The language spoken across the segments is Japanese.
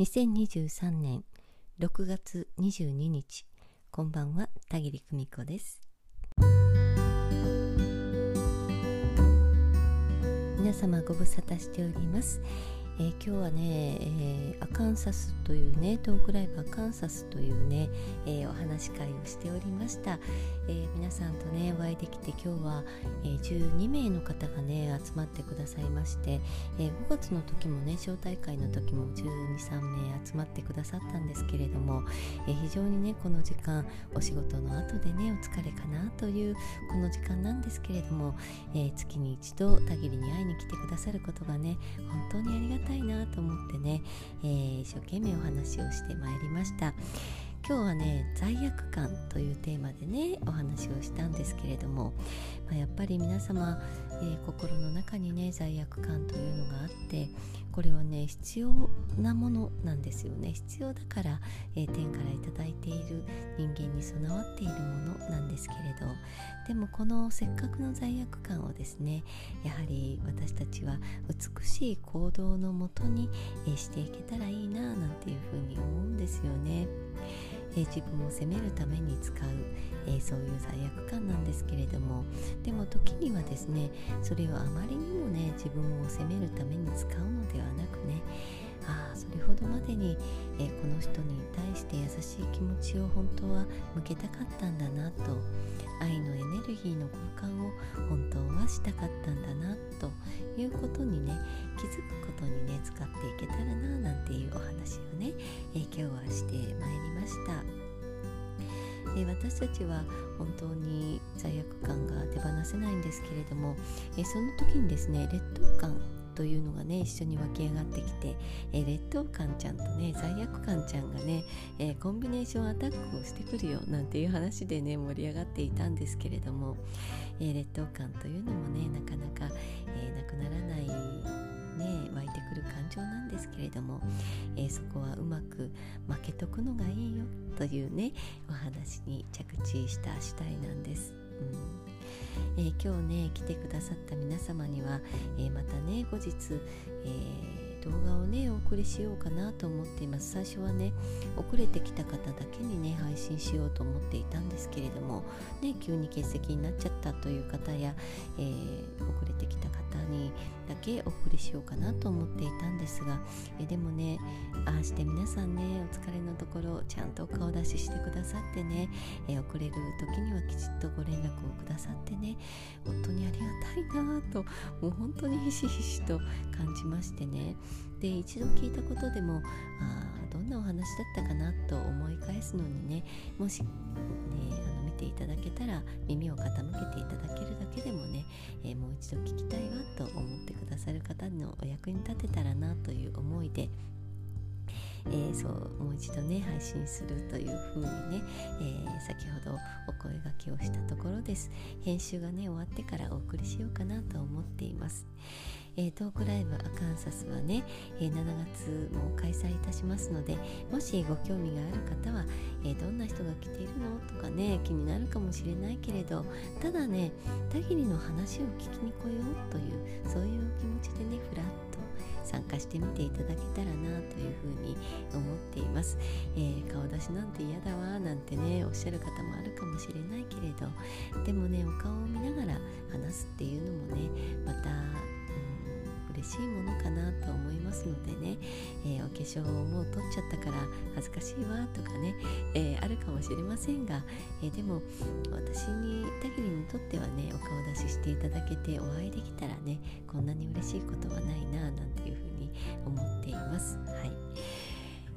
2023年6月22日。こんばんは田切久美子です。皆様ご無沙汰しております。えー、今日はね、えー、アカンサスというねトークライブアカンサスというね、えー、お話会をしておりました、え皆さんとねお会いできて今日は、え12名の方がね集まってくださいまして、え5月の時もね招待会の時も123名集まってくださったんですけれども、え非常にねこの時間お仕事の後でねお疲れかなというこの時間なんですけれども、え月に一度田切に会いに来てくださることがね本当にありがたいたいなと思ってね、えー、一生懸命お話をしてまいりました。今日はね罪悪感というテーマでねお話をしたんですけれども、まあ、やっぱり皆様、えー、心の中にね罪悪感というのがあってこれはね必要なものなんですよね必要だから、えー、天から頂いている人間に備わっているものなんですけれどでもこのせっかくの罪悪感をですねやはり私たちは美しい行動のもとに、えー、していけたらいいななんていうふうに思うんですよね。えー、自分を責めるために使う、えー、そういう罪悪感なんですけれどもでも時にはですねそれをあまりにもね自分を責めるために使うのではなくねああそれほどまでに、えー、この人に対して優しい気持ちを本当は向けたかったんだなと愛のエネルギーの交換を本当はしたかったんだなということにね気づくことにね使っていけたらななんていうお話をね、えー、今日はしてまいりました。え私たちは本当に罪悪感が手放せないんですけれども、えその時にですね劣等感というのがね一緒に湧き上がってきて、え劣等感ちゃんとね罪悪感ちゃんがね、え、コンビネーションアタックをしてくるよなんていう話でね盛り上がっていたんですけれども、え、劣等感というのもねなかなか、えなくならないね湧いてくる感情なんですけれども、えー、そこはうまく負けとくのがいいよというねお話に着地した次第なんです。えー、今日ね来てくださった皆様には、えー、またね後日、えー、動画をねお送りしようかなと思っています。最初はね遅れてきた方だけにね配信しようと思っていたんですけれどもね急に欠席になっちゃったという方や、え遅れてきた方にだけお送りしようかなと思っていたんですがえでもねああして皆さんねお疲れのところちゃんとお顔出ししてくださってね、え遅れる時にはきちっとご連絡をくださってね本当にありがたいなともう本当にひしひしと感じましてね。で一度聞いたことでもあどんなお話だったかなと思い返すのにねもしねあの見ていただけたら耳を傾けていただけるだけでもね、えー、もう一度聞きたいわと思ってくださる方のお役に立てたらなという思いでえー、そうもう一度ね配信するという風にね、えー、先ほどお声がけをしたところです。編集がね終わってからお送りしようかなと思っています。えー、トークライブアカンサスはね、えー、7月も開催いたしますのでもしご興味がある方は、えー、どんな人が来ているのとかね気になるかもしれないけれどただね田切の話を聞きに来ようというそういう気持ちでねふらっと参加してみていただけたらなというふうに思っています、えー、顔出しなんて嫌だわなんてねおっしゃる方もあるかもしれないけれどでもねお顔を見ながら話すっていうのもねまた嬉しいものかなと思いますのでね、えー、お化粧をもう取っちゃったから恥ずかしいわとかね、えー、あるかもしれませんが、えー、でも私に田切にとってはねお顔出ししていただけてお会いできたらねこんなに嬉しいことはないななんていうふうに思っています。はい。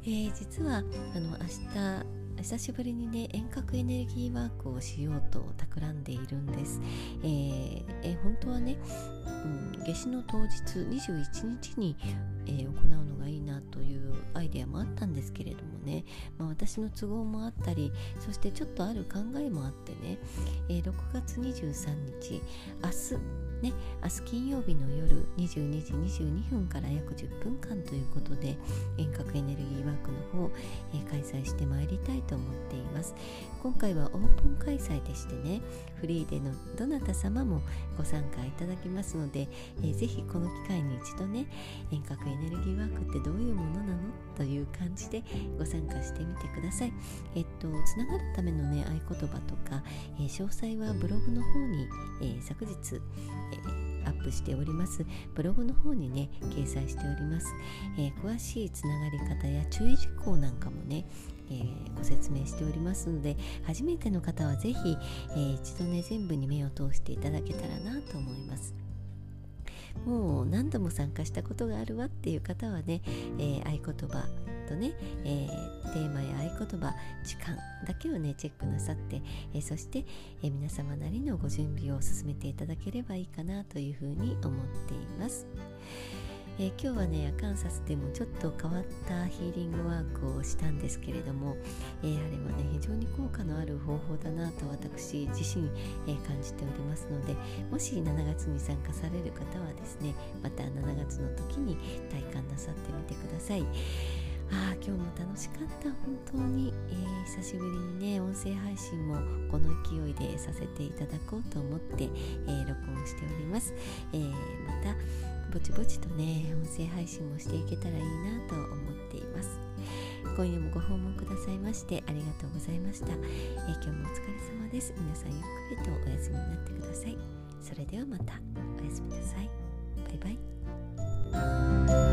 えー、実はあの明日久しぶりにね遠隔エネルギーワークをしようと企んでいるんです、えー、えー、本当はね、うん、夏至の当日21日に、えー、行うのがいいなというアイデアもあったんですけれどもね、まあ、私の都合もあったりそしてちょっとある考えもあってね、え6月23日明日ね、明日金曜日の夜22時22分から約10分間ということで遠隔エネルギーワークの方、えー、開催してまいりたいと思っています。今回はオープン開催でしてねフリーでのどなた様もご参加いただきます。ので、えー、ぜひこの機会に一度ね遠隔エネルギーワークってどういうものなの？という感じでご参加してみてください。えっとつながるためのね合言葉とか、えー、詳細はブログの方に、えー、昨日、え、アップしております。ブログの方にね掲載しております、えー、詳しいつながり方や注意事項なんかもね、えー、ご説明しておりますので初めての方は是非、えー、一度ね全部に目を通していただけたらなと思います。もう何度も参加したことがあるわっていう方はね、えー、合言葉とね、えー、テーマや合言葉時間だけをねチェックなさって、えー、そして、え皆様なりのご準備を進めていただければいいかなというふうに思っています。えー、今日はねアカンサスでもちょっと変わったヒーリングワークをしたんですけれども、えー、あれはね非常に効果のある方法だなと私自身、え、感じておりますのでもし7月に参加される方はですねまた7月の時に体感なさってみてください。あ今日も楽しかった本当に、えー、久しぶりにね音声配信もこの勢いでさせていただこうと思って、えー、録音しております、えー、またぼちぼちとね音声配信もしていけたらいいなと思っています。今夜もご訪問くださいましてありがとうございました、え、今日もお疲れ様です。皆さんゆっくりとお休みになってください。それではまた。おやすみなさい。バイバイ。